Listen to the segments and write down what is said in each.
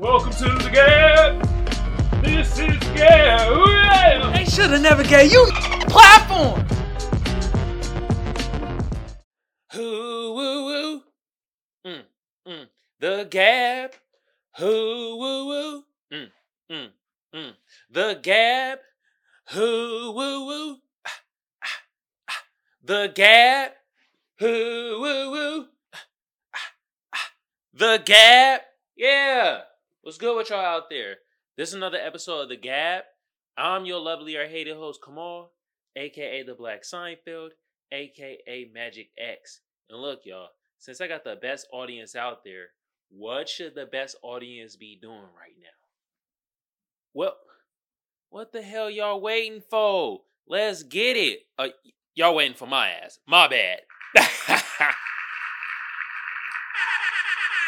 Welcome to the Gab. This is Gab. Ooh, yeah. They should have never gave you platform. Who woo woo. Mm, mm. The Gab. Who woo woo. Mm, mm, mm. The Gab. Who woo woo. Ah, ah, ah. The Gab. Who woo woo. Ah, ah, ah. The Gab. Yeah. What's good with y'all out there? This is another episode of The Gab. I'm your lovely or hated host, Kamal, aka The Black Seinfeld, aka Magic X. And look, y'all, since I got the best audience out there, what should the best audience be doing right now? Well, what the hell y'all waiting for? Let's get it. Uh, y'all waiting for my ass. My bad.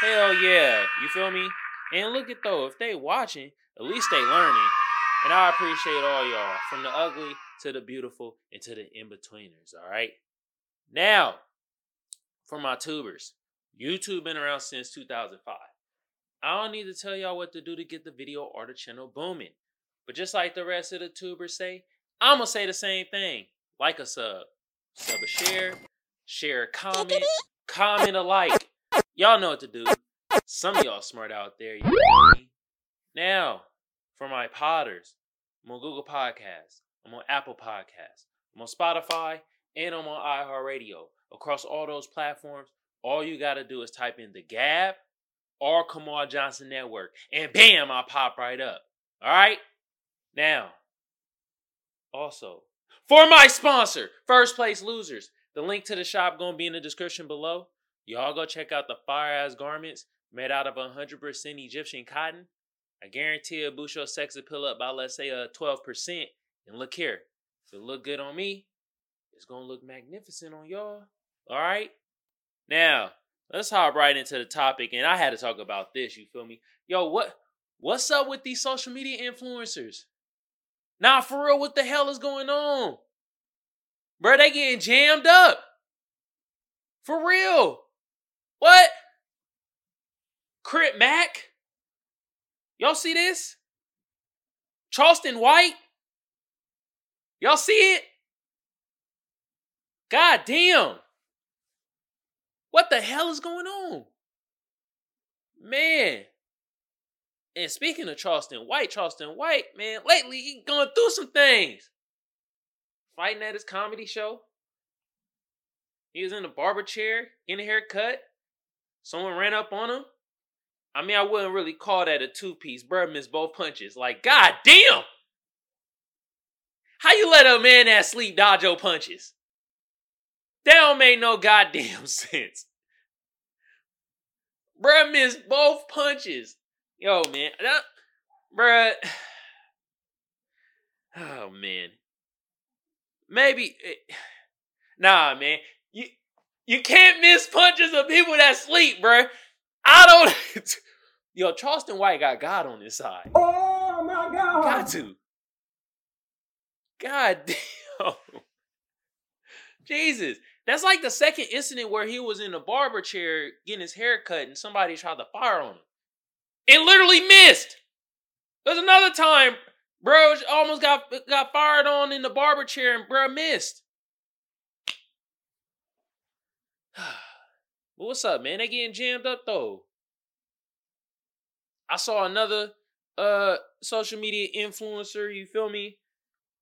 hell yeah. You feel me? And look at though, if they watching, at least they learning. And I appreciate all y'all, from the ugly to the beautiful and to the in-betweeners, all right? Now, for my tubers, YouTube been around since 2005. I don't need to tell y'all what to do to get the video or the channel booming. But just like the rest of the tubers say, I'm gonna say the same thing. Like a sub, sub a share, share a comment, comment a like. Y'all know what to do. Some of y'all smart out there. You know? Now, for my potters, I'm on Google Podcasts, I'm on Apple Podcasts, I'm on Spotify, and I'm on iHeartRadio. Across all those platforms, all you gotta do is type in the Gab or Kamal Johnson Network, and bam, I pop right up. All right. Now, also for my sponsor, First Place Losers, the link to the shop gonna be in the description below. Y'all go check out the fire ass garments made out of 100% Egyptian cotton. I guarantee it'll boost your sex appeal up by let's say a 12%. And look here, if it look good on me, it's gonna look magnificent on y'all. All right. Now let's hop right into the topic, and I had to talk about this. You feel me? Yo, what what's up with these social media influencers? Now, for real, what the hell is going on? Bro, they getting jammed up. For real. What? Crip Mac? Y'all see this? Charleston White? Y'all see it? God damn. What the hell is going on? Man. And speaking of Charleston White, Charleston White, man, lately he going through some things. Fighting at his comedy show. He was in the barber chair, getting a haircut. Someone ran up on him. I mean, I wouldn't really call that a two piece. Bruh missed both punches. Like, god damn! How you let a man that sleep dodge your punches? That don't make no goddamn sense. Bruh missed both punches. Yo, man. That, bruh. Oh, man. Maybe. Eh, nah, man. You, you can't miss punches of people that sleep, bruh. I don't. Yo, Charleston White got God on his side. Oh my God. Got to. God damn. Jesus. That's like the second incident where he was in a barber chair getting his hair cut and somebody tried to fire on him. It literally missed. There's another time, bro almost got got fired on in the barber chair and bro missed. But what's up, man? They getting jammed up though. I saw another uh social media influencer, you feel me?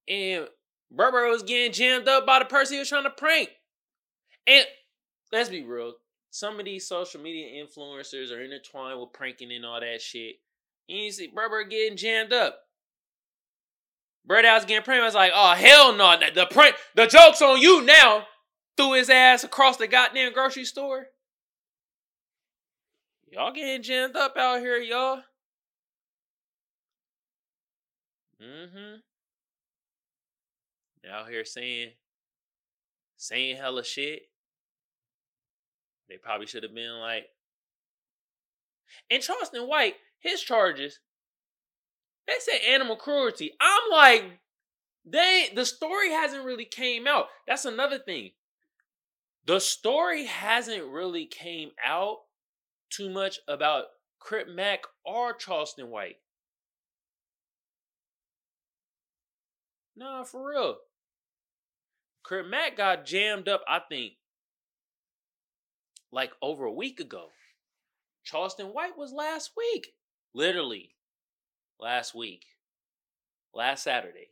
And Berber was getting jammed up by the person he was trying to prank. And let's be real, some of these social media influencers are intertwined with pranking and all that shit. And you see Berber getting jammed up. Brad was getting pranked. I was like, oh hell no, the prank, the joke's on you now. Threw his ass across the goddamn grocery store. Y'all getting jammed up out here, y'all. Mm-hmm. Out here saying, saying hella shit. They probably should have been like. And Charleston White, his charges, they say animal cruelty. I'm like, they the story hasn't really came out. That's another thing. The story hasn't really came out too much about Crip Mac or Charleston White. Nah, for real. Crip Mac got jammed up, I think, like over a week ago. Charleston White was last week. Literally. Last week. Last Saturday.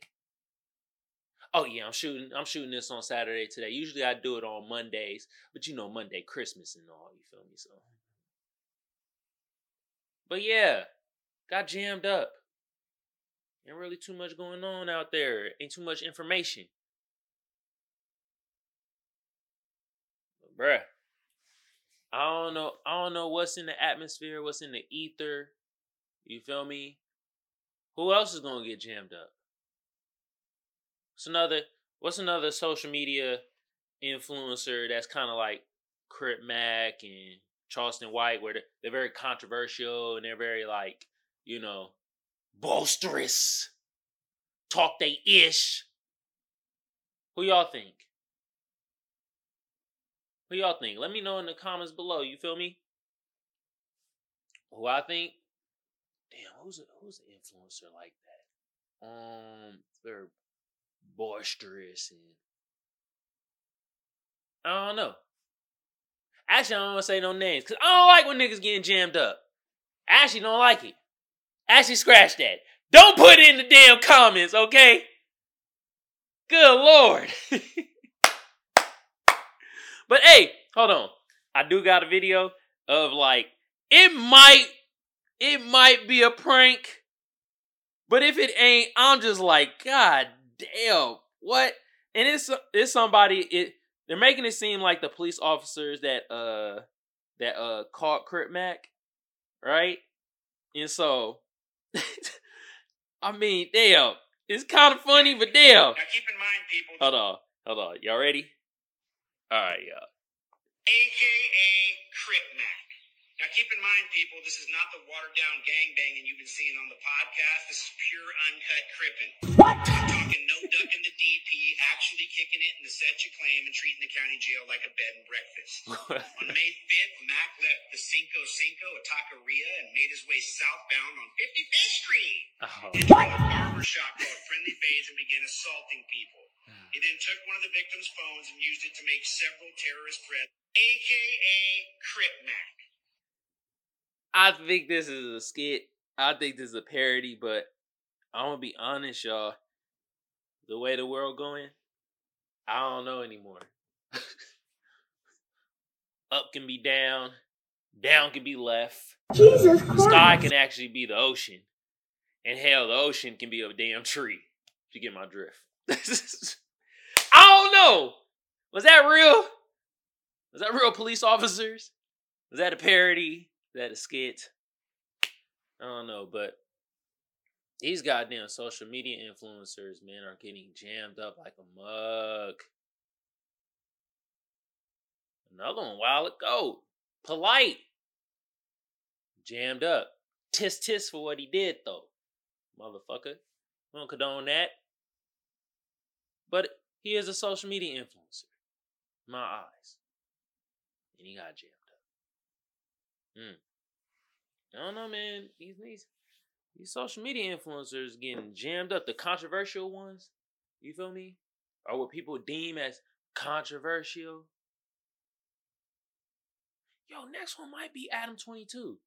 Oh yeah, I'm shooting I'm shooting this on Saturday today. Usually I do it on Mondays, but you know Monday Christmas and all, you feel me? So But yeah, got jammed up. Ain't really too much going on out there. Ain't too much information. But bruh. I don't know. I don't know what's in the atmosphere, what's in the ether. You feel me? Who else is gonna get jammed up? What's another what's another social media influencer that's kind of like Crip Mac and Charleston White, where they're, very controversial and they're very like, you know, boisterous, talk they ish. Who y'all think? Who y'all think? Let me know in the comments below. You feel me? Who I think? Damn, who's a, who's an influencer like that? Um, they're boisterous and I don't know. Actually, I don't want to say no names because I don't like when niggas getting jammed up. I actually don't like it. Actually, scratch that. Don't put it in the damn comments, okay? Good lord. but hey, hold on. I do got a video of like it might it might be a prank, but if it ain't, I'm just like, God damn, what? And it's it's somebody. It they're making it seem like the police officers that uh that uh caught Mac, right? And so, I mean, damn, it's kind of funny, but damn. Now keep in mind, people. Hold on, hold on. Y'all ready? All right, y'all. AKA Crip Mac. Now keep in mind, people, this is not the watered down gangbanging you've been seeing on the podcast. This is pure uncut crippin'. What? I'm talking no ducking the DP, actually kicking it in the set you claim and treating the county jail like a bed and breakfast. on May 5th, Mac left the Cinco Cinco at Taqueria and made his way southbound on 55th Street. Oh. Entering a barber shop called Friendly Phase and began assaulting people. Hmm. He then took one of the victim's phones and used it to make several terrorist threats, aka Crip Mac. I think this is a skit. I think this is a parody, but I'm gonna be honest, y'all. The way the world going, I don't know anymore. Up can be down, down can be left. Jesus Christ. sky can actually be the ocean, and hell, the ocean can be a damn tree. If you get my drift. I don't know. Was that real? Was that real police officers? Was that a parody? That a skit? I don't know, but these goddamn social media influencers, man, are getting jammed up like a mug. Another one while ago. Polite. Jammed up. Tis tis for what he did though. Motherfucker. We don't condone that. But he is a social media influencer. In my eyes. And he got jammed Hmm. I don't know, man. These these these social media influencers getting jammed up. The controversial ones, you feel me? Or what people deem as controversial. Yo, next one might be Adam 22.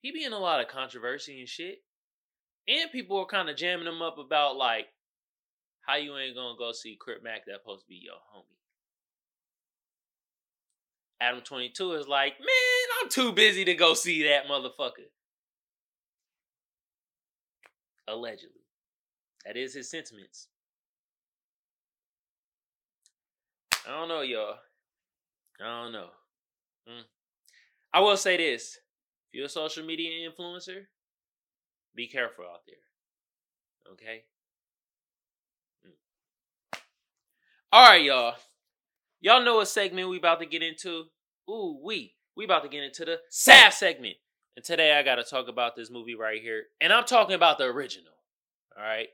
He be in a lot of controversy and shit. And people are kind of jamming him up about like how you ain't gonna go see Crip Mac that supposed to be your homie. Adam 22 is like, man, I'm too busy to go see that motherfucker. Allegedly. That is his sentiments. I don't know, y'all. I don't know. Mm. I will say this. If you're a social media influencer, be careful out there. Okay? Mm. All right, y'all. Y'all know what segment we about to get into? Ooh, we. We about to get into the sad segment. And today I got to talk about this movie right here. And I'm talking about the original. All right?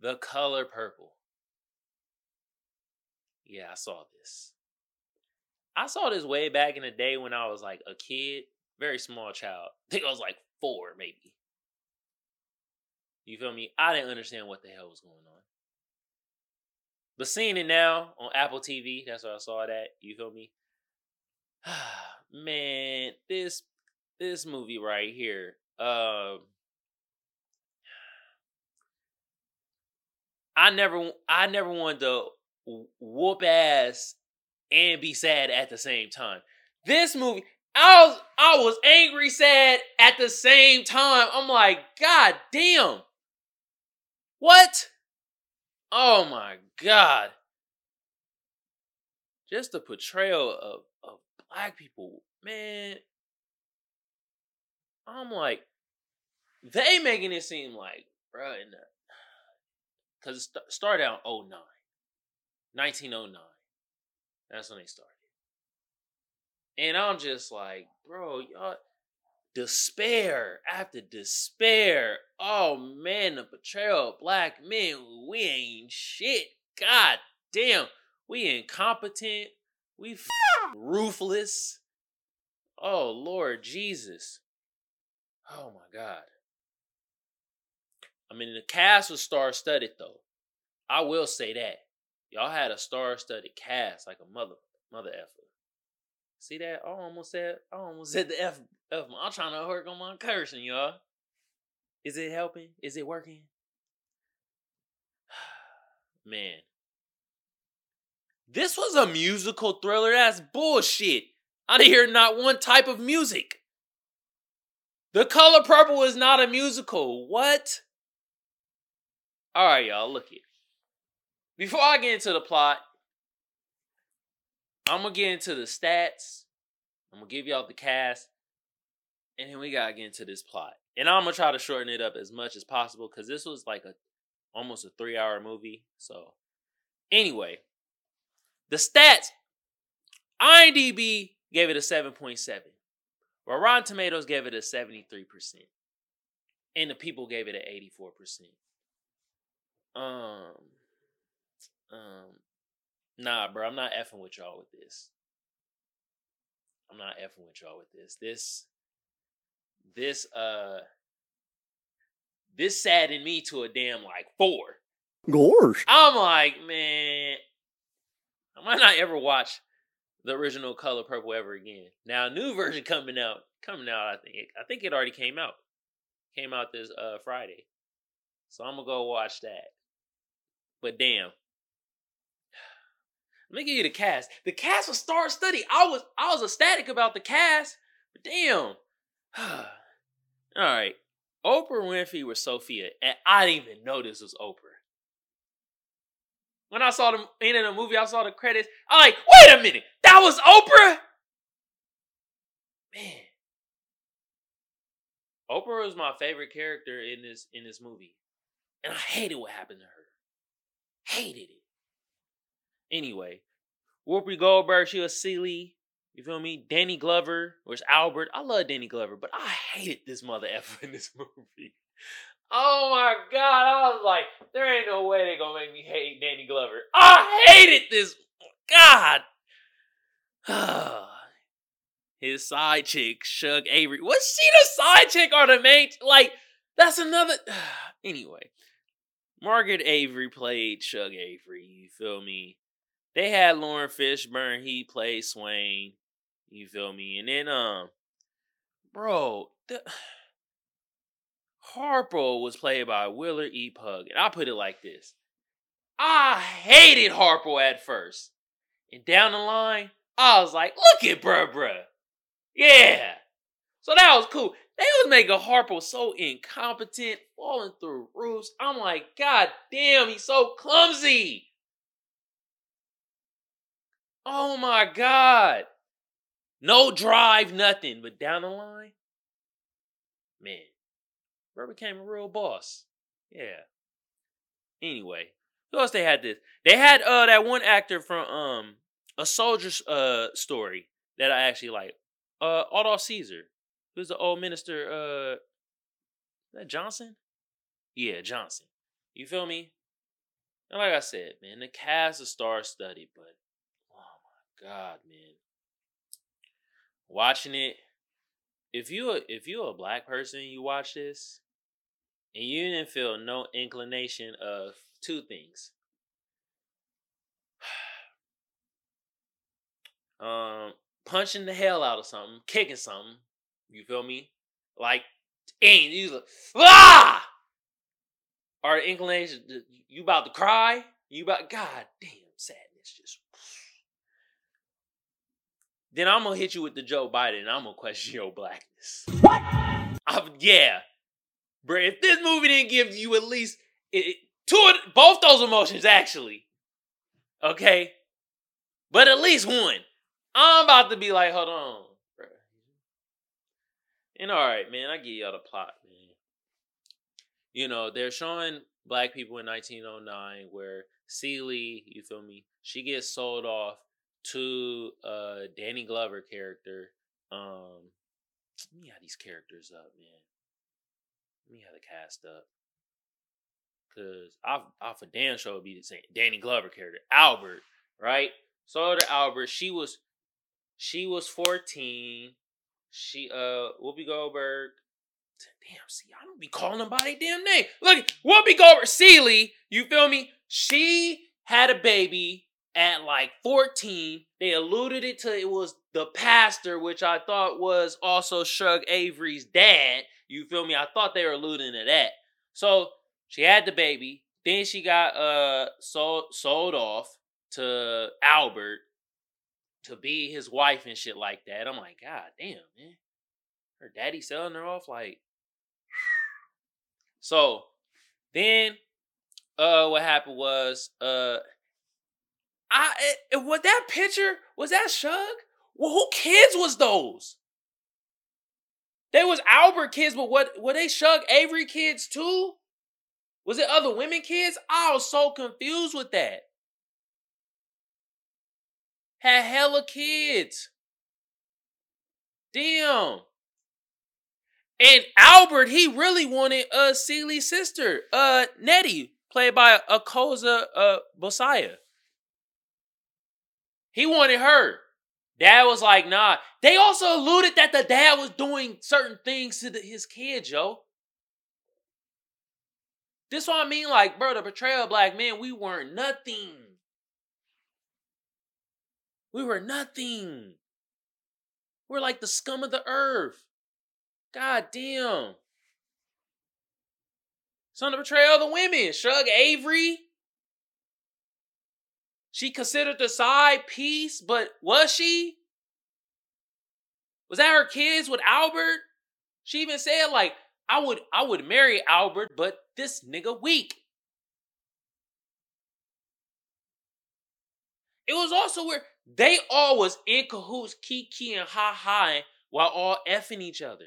The Color Purple. Yeah, I saw this. I saw this way back in the day when I was like a kid. very small child. I think I was like four, maybe. You feel me? I didn't understand what the hell was going on. But seeing it now on Apple TV, that's where I saw that. You feel me? Man, this this movie right here. Um I never I never wanted to whoop ass and be sad at the same time. This movie, I was I was angry, sad at the same time. I'm like, God damn. What? Oh my god. Just the portrayal of, of black people, man. I'm like, they making it seem like, bro, because it started out 09. 1909. That's when they started. And I'm just like, bro, y'all, despair after despair. Oh man, the portrayal of black men, we ain't shit. God damn, we incompetent. We f- ruthless. Oh Lord Jesus. Oh my God. I mean, the cast was star studded though. I will say that. Y'all had a star studded cast like a mother mother effer. See that? I almost said I almost said the F I'm trying to work on my cursing, y'all. Is it helping? Is it working? Man. This was a musical thriller. That's bullshit. I didn't hear not one type of music. The Color Purple is not a musical. What? All right, y'all, look here. Before I get into the plot, I'm gonna get into the stats. I'm gonna give y'all the cast, and then we gotta get into this plot. And I'm gonna try to shorten it up as much as possible because this was like a almost a three hour movie. So, anyway, the stats. IMDb gave it a 7.7, while Rotten Tomatoes gave it a 73%, and the people gave it an 84%. Um, um, nah, bro, I'm not effing with y'all with this. I'm not effing with y'all with this. This, this, uh, this saddened me to a damn like four. Gosh. I'm like, man, I might not ever watch the original Color Purple ever again. Now, new version coming out, coming out. I think, I think it already came out. Came out this uh Friday, so I'm gonna go watch that. But damn. Let me give you the cast. The cast was star study. I was I was ecstatic about the cast, but damn. All right. Oprah Winfrey was Sophia, and I didn't even know this was Oprah. When I saw the end of the movie, I saw the credits. I'm like, wait a minute, that was Oprah? Man. Oprah was my favorite character in this in this movie. And I hated what happened to her. Hated it. Anyway, Whoopi Goldberg, she was Celie. You feel me? Danny Glover was Albert. I love Danny Glover, but I hated this mother effer in this movie. Oh my god, I was like, there ain't no way they gonna make me hate Danny Glover. I hated this. God. His side chick, Shug Avery. Was she the side chick or the main? Like, that's another. anyway, Margaret Avery played Shug Avery. You feel me? They had Lauren Fishburne. He played Swain. You feel me? And then, um, bro, the Harpo was played by Willard E. Pugh. And I put it like this I hated Harpo at first. And down the line, I was like, look at bruh, bruh. Yeah. So that was cool. They was making Harpo so incompetent, falling through roofs. I'm like, God damn, he's so clumsy. Oh my God. No drive, nothing. But down the line, man, bro became a real boss. Yeah. Anyway, who else they had this? They had uh that one actor from um a soldier's uh story that I actually like. Uh Adolph Caesar. Who's the old minister? Uh, that Johnson? Yeah, Johnson. You feel me? And like I said, man, the cast is star study, but oh my god, man, watching it, if you a, if you a black person, you watch this, and you didn't feel no inclination of two things. um, punching the hell out of something, kicking something. You feel me? Like, and you like, ah! Or inclination, you about to cry? You about, God damn, sadness just. Then I'm gonna hit you with the Joe Biden and I'm gonna question your blackness. What? I'm, yeah. Bro, if this movie didn't give you at least it, two of both those emotions, actually. Okay? But at least one. I'm about to be like, hold on, bro. And all right, man, I give y'all the plot, man. You know, they're showing black people in 1909 where Celie, you feel me, she gets sold off to uh Danny Glover character. Um let me have these characters up, man. Let me have the cast up. Cause off off a damn show would be the same. Danny Glover character. Albert, right? So to Albert, she was she was 14. She uh Whoopi Goldberg. Damn, see, I don't be calling them by their damn name. Look, Whoopi Goldberg, Celie, you feel me? She had a baby at like 14. They alluded it to it was the pastor, which I thought was also Shug Avery's dad. You feel me? I thought they were alluding to that. So she had the baby. Then she got uh sold sold off to Albert to be his wife and shit like that. I'm like, God damn, man. Her daddy selling her off like So then uh what happened was uh I it, what that picture was that Shug? Well, who kids was those? They was Albert kids, but what were they Shug Avery kids too? Was it other women kids? I was so confused with that. Had hella kids. Damn. And Albert, he really wanted uh Celie's sister, uh Nettie, played by Akosua uh Busia. He wanted her. Dad was like, nah. They also alluded that the dad was doing certain things to the, his kids, yo. This what I mean, like, bro, the portrayal of black men, we weren't nothing. We were nothing. We're like the scum of the earth. God damn. Son the portrayal of the women. Shug Avery. She considered the side piece, but was she? Was that her kids with Albert? She even said, like, I would I would marry Albert, but this nigga weak. It was also where they all was in cahoots, kiki and ha ha, while all effing each other.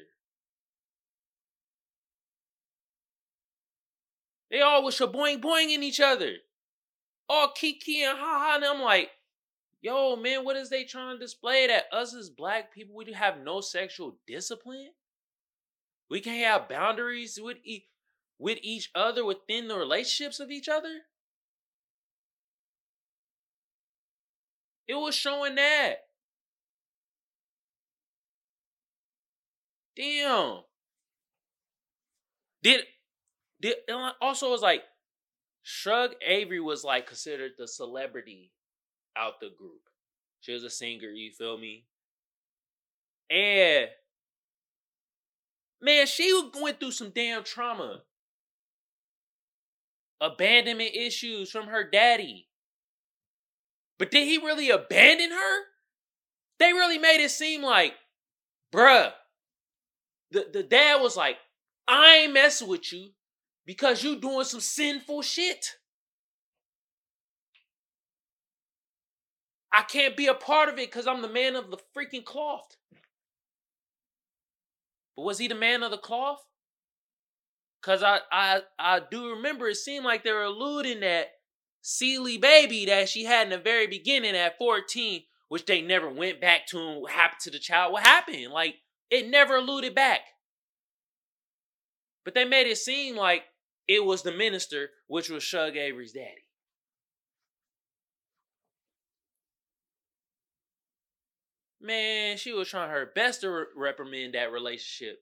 They all was shaboing boing in each other. All kiki and ha ha. And I'm like, yo, man, what is they trying to display that us as black people, we do have no sexual discipline? We can't have boundaries with, e- with each other within the relationships of each other? It was showing that. Damn. Did did also was like Shug Avery was like considered the celebrity out the group. She was a singer, you feel me? And man, she was going through some damn trauma. Abandonment issues from her daddy. But did he really abandon her? They really made it seem like, bruh, the, the dad was like, I ain't messing with you because you doing some sinful shit. I can't be a part of it because I'm the man of the freaking cloth. But was he the man of the cloth? Cause I I I do remember it seemed like they were alluding that Celie baby that she had in the very beginning at 14, which they never went back to and what happened to the child. What happened? Like, it never alluded back. But they made it seem like it was the minister, which was Shug Avery's daddy. Man, she was trying her best to re- reprimand that relationship.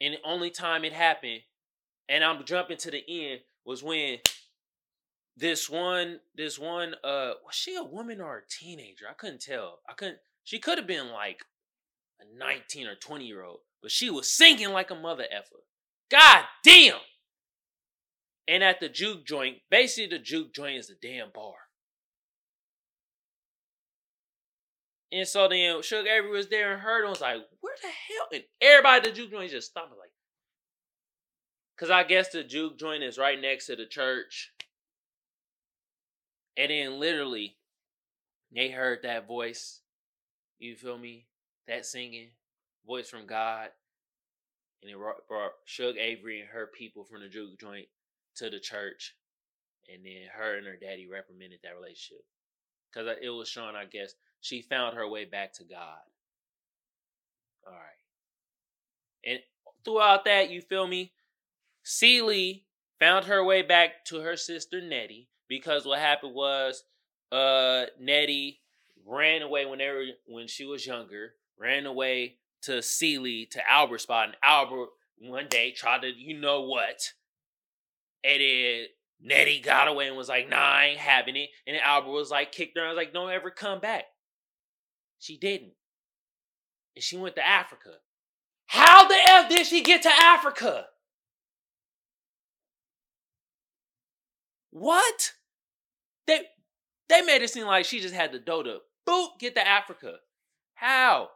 And the only time it happened, and I'm jumping to the end, was when this one, this one, uh, was she a woman or a teenager? I couldn't tell. I couldn't. She could have been like a 19 or 20 year old, but she was singing like a mother effer. God damn! And at the juke joint, basically the juke joint is a damn bar. And so then Shug Avery was there and heard and was like, where the hell? And everybody at the juke joint just stopped like, because I guess the juke joint is right next to the church. And then literally, they heard that voice. You feel me? That singing voice from God. And it brought, Shug Avery and her people from the juke joint to the church. And then her and her daddy reprimanded that relationship. Because it was showing, I guess, she found her way back to God. All right. And throughout that, you feel me? Celie found her way back to her sister Nettie because what happened was uh Nettie ran away whenever when she was younger, ran away to Celie to Albert spot, and Albert one day tried to, you know what? And then Nettie got away and was like, nah, I ain't having it. And then Albert was like, kicked her. Was like, don't ever come back. She didn't. And she went to Africa. How the F did she get to Africa? What? They they made it seem like she just had the dough to boop get to Africa. How?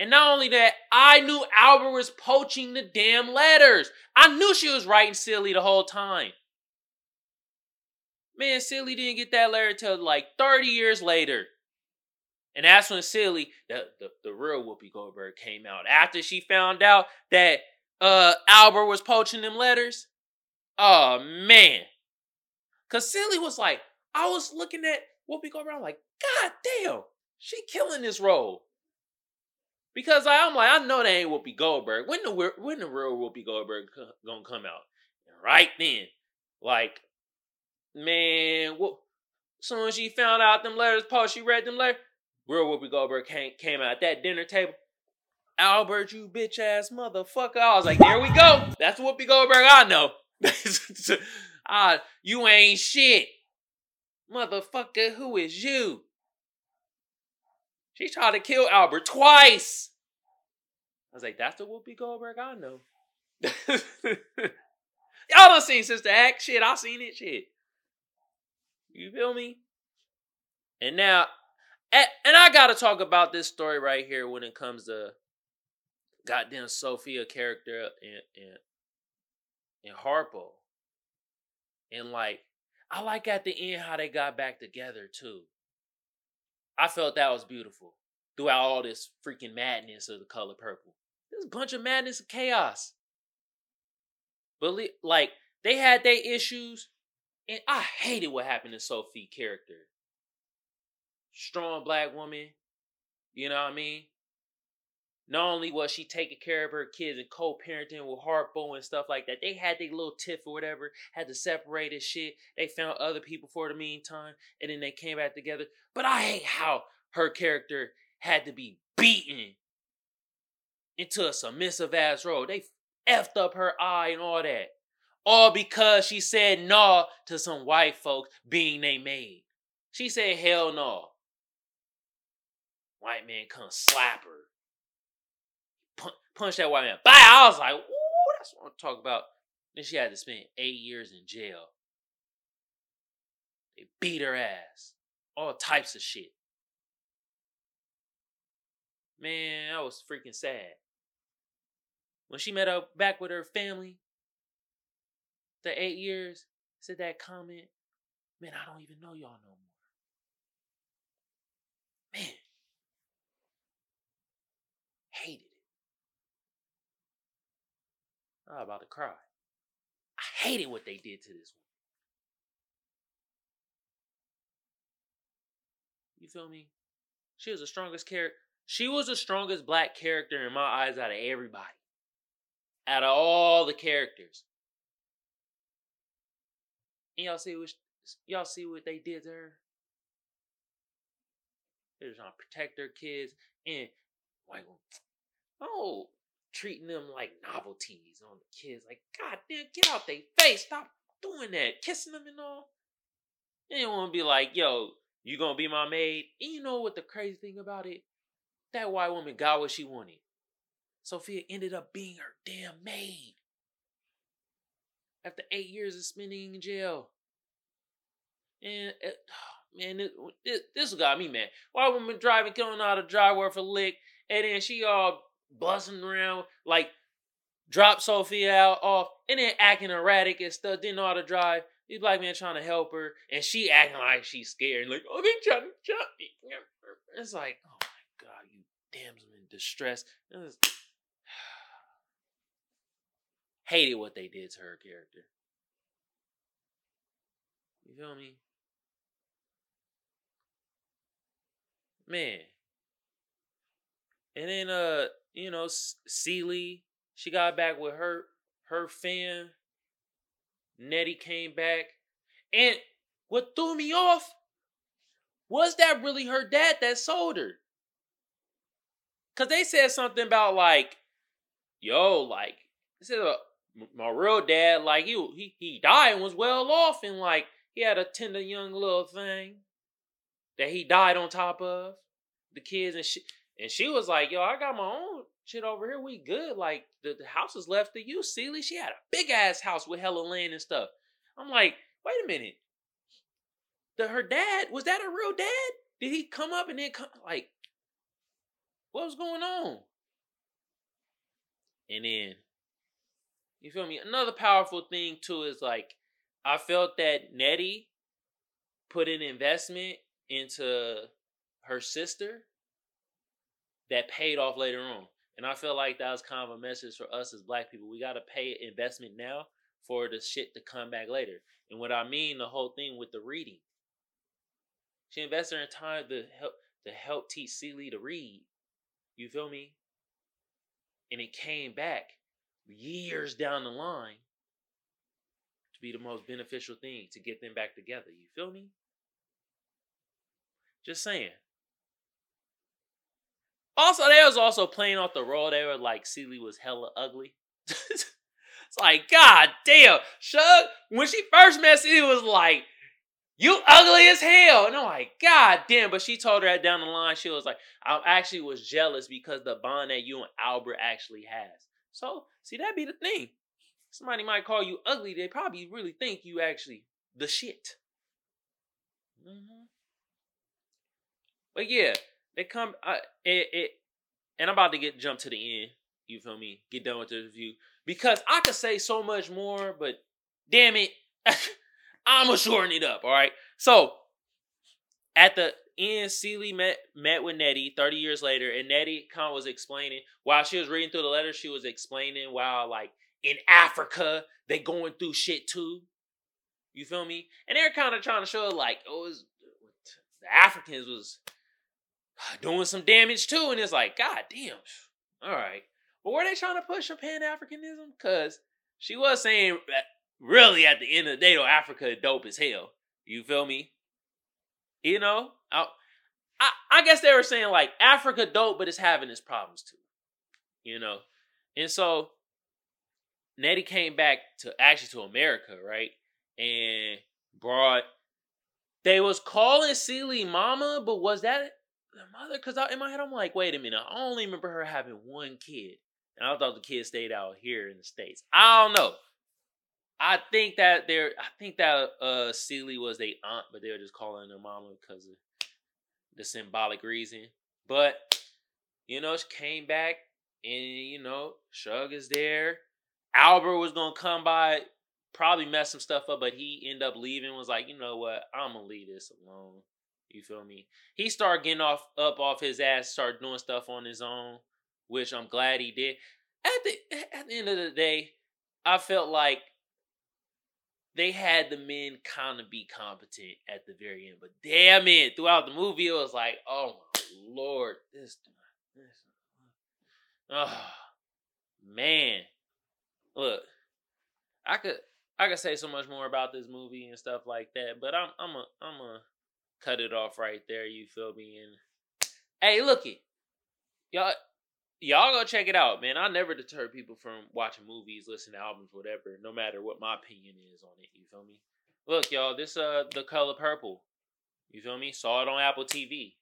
And not only that, I knew Albert was poaching the damn letters. I knew she was writing Celie the whole time. Man, Celie didn't get that letter till like 30 years later. And that's when Celie, the, the, the real Whoopi Goldberg, came out. After she found out that uh Albert was poaching them letters. Oh man. Cause Celie was like, I was looking at Whoopi Goldberg, I'm like, God damn, she killing this role. Because I'm like, I know that ain't Whoopi Goldberg. When the when the real Whoopi Goldberg gonna come out? Right then, like Man, what? Soon as she found out them letters, Paul, she read them letters. Real Whoopi Goldberg came, came out at that dinner table. Albert, you bitch ass motherfucker. I was like, there we go. That's Whoopi Goldberg I know. ah, you ain't shit. Motherfucker, who is you? She tried to kill Albert twice. I was like, that's the Whoopi Goldberg I know. Y'all done seen Sister Act? Shit, I seen it. Shit. You feel me? And now, and I gotta talk about this story right here when it comes to goddamn Sophia character and and and Harpo. And like, I like at the end how they got back together too. I felt that was beautiful throughout all this freaking madness of the color purple. There's a bunch of madness and chaos. But like, they had their issues, and I hated what happened to Sophie character. Strong black woman, you know what I mean? Not only was she taking care of her kids and co-parenting with Harpo and stuff like that, they had their little tiff or whatever, had to separate and shit. They found other people for the meantime, and then they came back together. But I hate how her character had to be beaten into a submissive ass role. They effed up her eye and all that. All because she said no to some white folks being they maid. She said hell no. White man come slap her. Punch, punch that white man. Bye. I was like, ooh, that's what I'm talking about. Then she had to spend eight years in jail. They beat her ass. All types of shit. Man, I was freaking sad. When she met up back with her family, the eight years, said that comment, man, I don't even know y'all no more. Man, hated it. I'm about to cry. I hated what they did to this one. You feel me? She was the strongest character. She was the strongest black character in my eyes out of everybody. Out of all the characters. And y'all see what y'all see what they did to her. They're trying to protect their kids and like oh treating them like novelties on the kids. Like, God damn, get out their face. Stop doing that. Kissing them and all. They don't want to be like, yo, you gonna be my maid? And you know what the crazy thing about it? That white woman got what she wanted. Sophia ended up being her damn maid. After eight years of spending in jail. And uh, it, man, it, this, this got me mad. White woman driving, coming out of driveway for lick, and then she all buzzing around, like drop Sophia out off, and then acting erratic and stuff, didn't know how to drive. These black man trying to help her, and she acting like she's scared, like, oh, they trying to jump me. It's like, oh my god, you damsel in distress. Was... Hated what they did to her character. You feel me? Man. And then uh, you know, Celie, she got back with her her fan Nettie came back. And what threw me off was that really her dad that sold her? Cause they said something about like, yo, like, they said uh, my real dad, like he he he died and was well off, and like he had a tender young little thing that he died on top of the kids, and she and she was like, yo, I got my own shit over here, we good. Like the, the house is left to you, Celie. She had a big ass house with hella land and stuff. I'm like, wait a minute. The her dad was that a real dad? Did he come up and then come like what was going on? And then you feel me? Another powerful thing too is like I felt that Nettie put an investment into her sister that paid off later on. And I feel like that was kind of a message for us as black people. We got to pay investment now for the shit to come back later. And what I mean, the whole thing with the reading. She invested her time to help to help teach Celie to read. You feel me? And it came back years down the line to be the most beneficial thing to get them back together. You feel me? Just saying. Also, they was also playing off the role. They were like, Celie was hella ugly. it's like, God damn. Shug, when she first met Celie, was like, you ugly as hell. And I'm like, God damn. But she told her that down the line, she was like, I actually was jealous because the bond that you and Albert actually has. So, see, that be the thing. Somebody might call you ugly. They probably really think you actually the shit. Mm-hmm. But yeah, they come. Uh, it, it, and I'm about to get jump to the end. You feel me? Get done with the review because I could say so much more, but damn it, I'ma shorten it up. All right. So at the end, Celie met met with Nettie 30 years later, and Nettie kind of was explaining while she was reading through the letter. She was explaining while like in Africa they going through shit too. You feel me? And they're kind of trying to show like, oh, was, the Africans was doing some damage too. And it's like, God damn. All right. But were they trying to push a Pan Africanism? Because she was saying that really at the end of the day, though, Africa dope as hell. You feel me? You know? I, I, I guess they were saying like Africa dope, but it's having its problems too. You know? And so Nettie came back to actually to America, right? And brought they was calling Celie mama, but was that the mother, because in my head I'm like, wait a minute, I only remember her having one kid, and I thought the kid stayed out here in the states. I don't know. I think that they're, I think that uh Celie was their aunt, but they were just calling her mama because of the symbolic reason. But you know, she came back, and you know, Shug is there. Albert was gonna come by, probably mess some stuff up, but he ended up leaving. Was like, you know what, I'm gonna leave this alone. You feel me? He started getting off up off his ass, started doing stuff on his own, which I'm glad he did. At the at the end of the day, I felt like they had the men kind of be competent at the very end. But damn it, throughout the movie, it was like, oh my lord, this, this oh man. Look, I could I could say so much more about this movie and stuff like that, but I'm I'm a I'm a cut it off right there. You feel me? And Hey, looky, y'all, y'all go check it out, man. I never deter people from watching movies, listening to albums, whatever, no matter what my opinion is on it. You feel me? Look, y'all, this uh the color purple. You feel me? Saw it on Apple TV.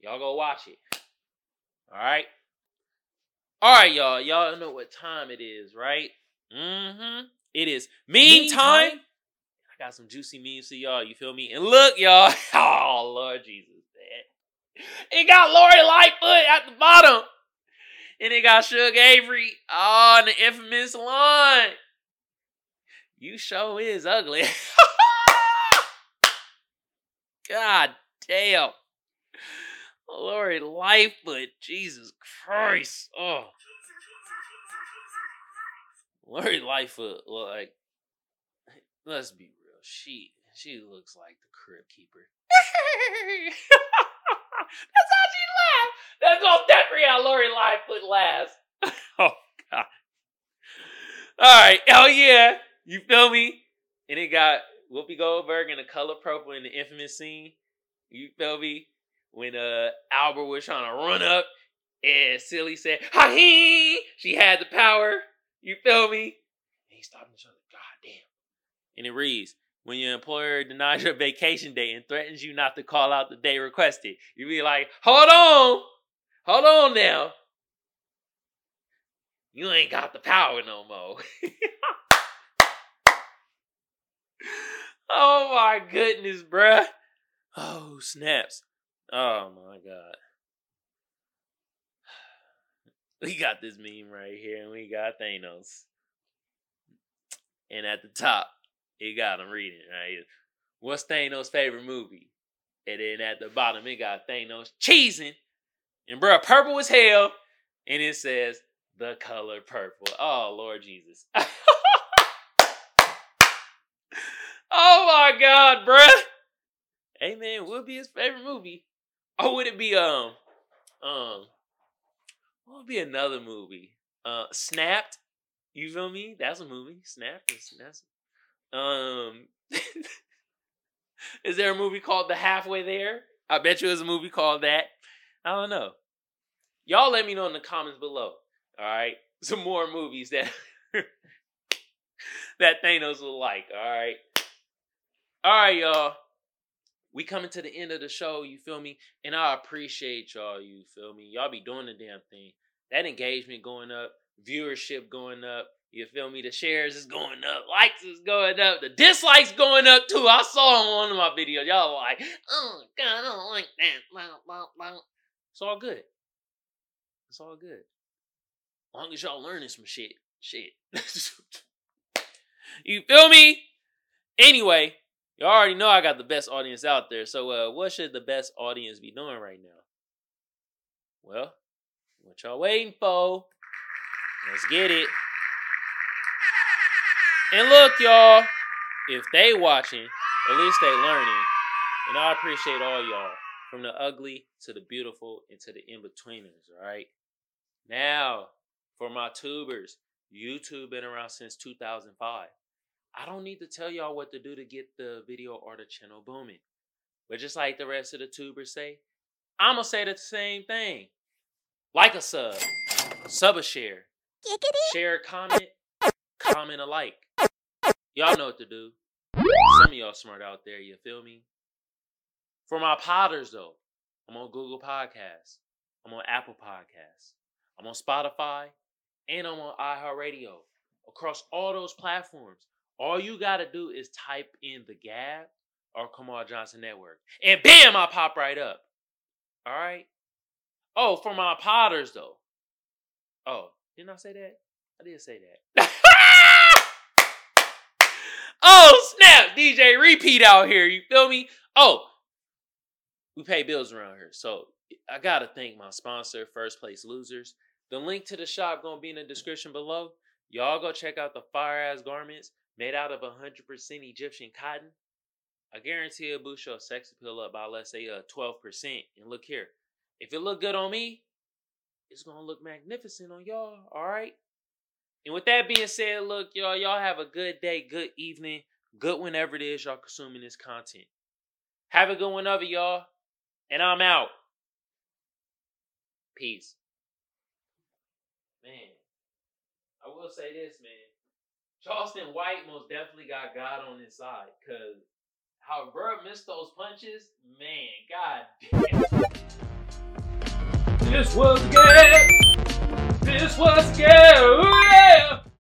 Y'all go watch it. All right. All right, y'all. Y'all know what time it is, right? Mm-hmm. It is meme time. Got some juicy memes for y'all. You feel me? And look, y'all. Oh Lord Jesus, man. It got Lori Lightfoot at the bottom. And it got Shug Avery. Oh, and the infamous line. You show is ugly. God damn. Lori Lightfoot. Jesus Christ. Oh. Lori Lightfoot like let's be. She she looks like the Crypt Keeper. That's how she laughs. That's all definitely how Lori Lightfoot laughs. oh god. Alright, hell yeah. You feel me? And it got Whoopi Goldberg in the color purple in the infamous scene. You feel me? When uh Albert was trying to run up and Celie said, Ha hee! She had the power. You feel me? And he stopped and showed, God damn. And it reads, when your employer denies your vacation day and threatens you not to call out the day requested, you be like, hold on, hold on now. You ain't got the power no more. oh my goodness, bruh. Oh, snaps. Oh my god. We got this meme right here, and we got Thanos. And at the top, it got him reading, right? What's Thanos' favorite movie? And then at the bottom, it got Thanos cheesing. And bruh, purple as hell. And it says, the color purple. Oh, Lord Jesus. oh my God, bruh. Hey man, what would be his favorite movie? Or would it be um um what would be another movie? Uh Snapped. You feel me? That's a movie. Snapped that's um Is there a movie called The Halfway There? I bet you there's a movie called that. I don't know. Y'all let me know in the comments below. All right. Some more movies that that Thanos will like. All right. All right, y'all. We coming to the end of the show, you feel me? And I appreciate y'all, you feel me? Y'all be doing the damn thing. That engagement going up, viewership going up, you feel me? The shares is going up, likes is going up, the dislikes going up too. I saw on one of my videos. Y'all like, oh God, I don't like that. It's all good. It's all good. As long as y'all learning some shit. Shit. you feel me? Anyway, y'all already know I got the best audience out there. So uh what should the best audience be doing right now? Well, what y'all waiting for? Let's get it. And look, y'all, if they watching, at least they learning. And I appreciate all y'all. From the ugly to the beautiful and to the in-betweeners, all right? Now, for my tubers, YouTube been around since 2005. I don't need to tell y'all what to do to get the video or the channel booming. But just like the rest of the tubers say, I'm going to say the same thing. Like a sub, sub a share, share a comment, comment a like. Y'all know what to do. Some of y'all smart out there, you feel me? For my potters, though, I'm on Google Podcasts, I'm on Apple Podcasts, I'm on Spotify, and I'm on iHeartRadio. Across all those platforms, all you gotta do is type in the Gab or Kamal Johnson Network, and bam, I pop right up. All right. Oh, for my potters though. Oh, didn't I say that? I did say that. oh snap! DJ repeat out here. You feel me? Oh, we pay bills around here, so I gotta thank my sponsor, First Place Losers. The link to the shop gonna be in the description below. Y'all go check out the fire ass garments made out of 100% Egyptian cotton. I guarantee it'll boost your sex appeal up by let's say uh 12%. And look here, if it look good on me, it's gonna look magnificent on y'all. All right. And with that being said, look, y'all, y'all have a good day, good evening, good whenever it is y'all consuming this content. Have a good one of it, y'all. And I'm out. Peace. Man, I will say this, man. Charleston White most definitely got God on his side because how Bird missed those punches, man, god damn. This was good just was to go. Yeah!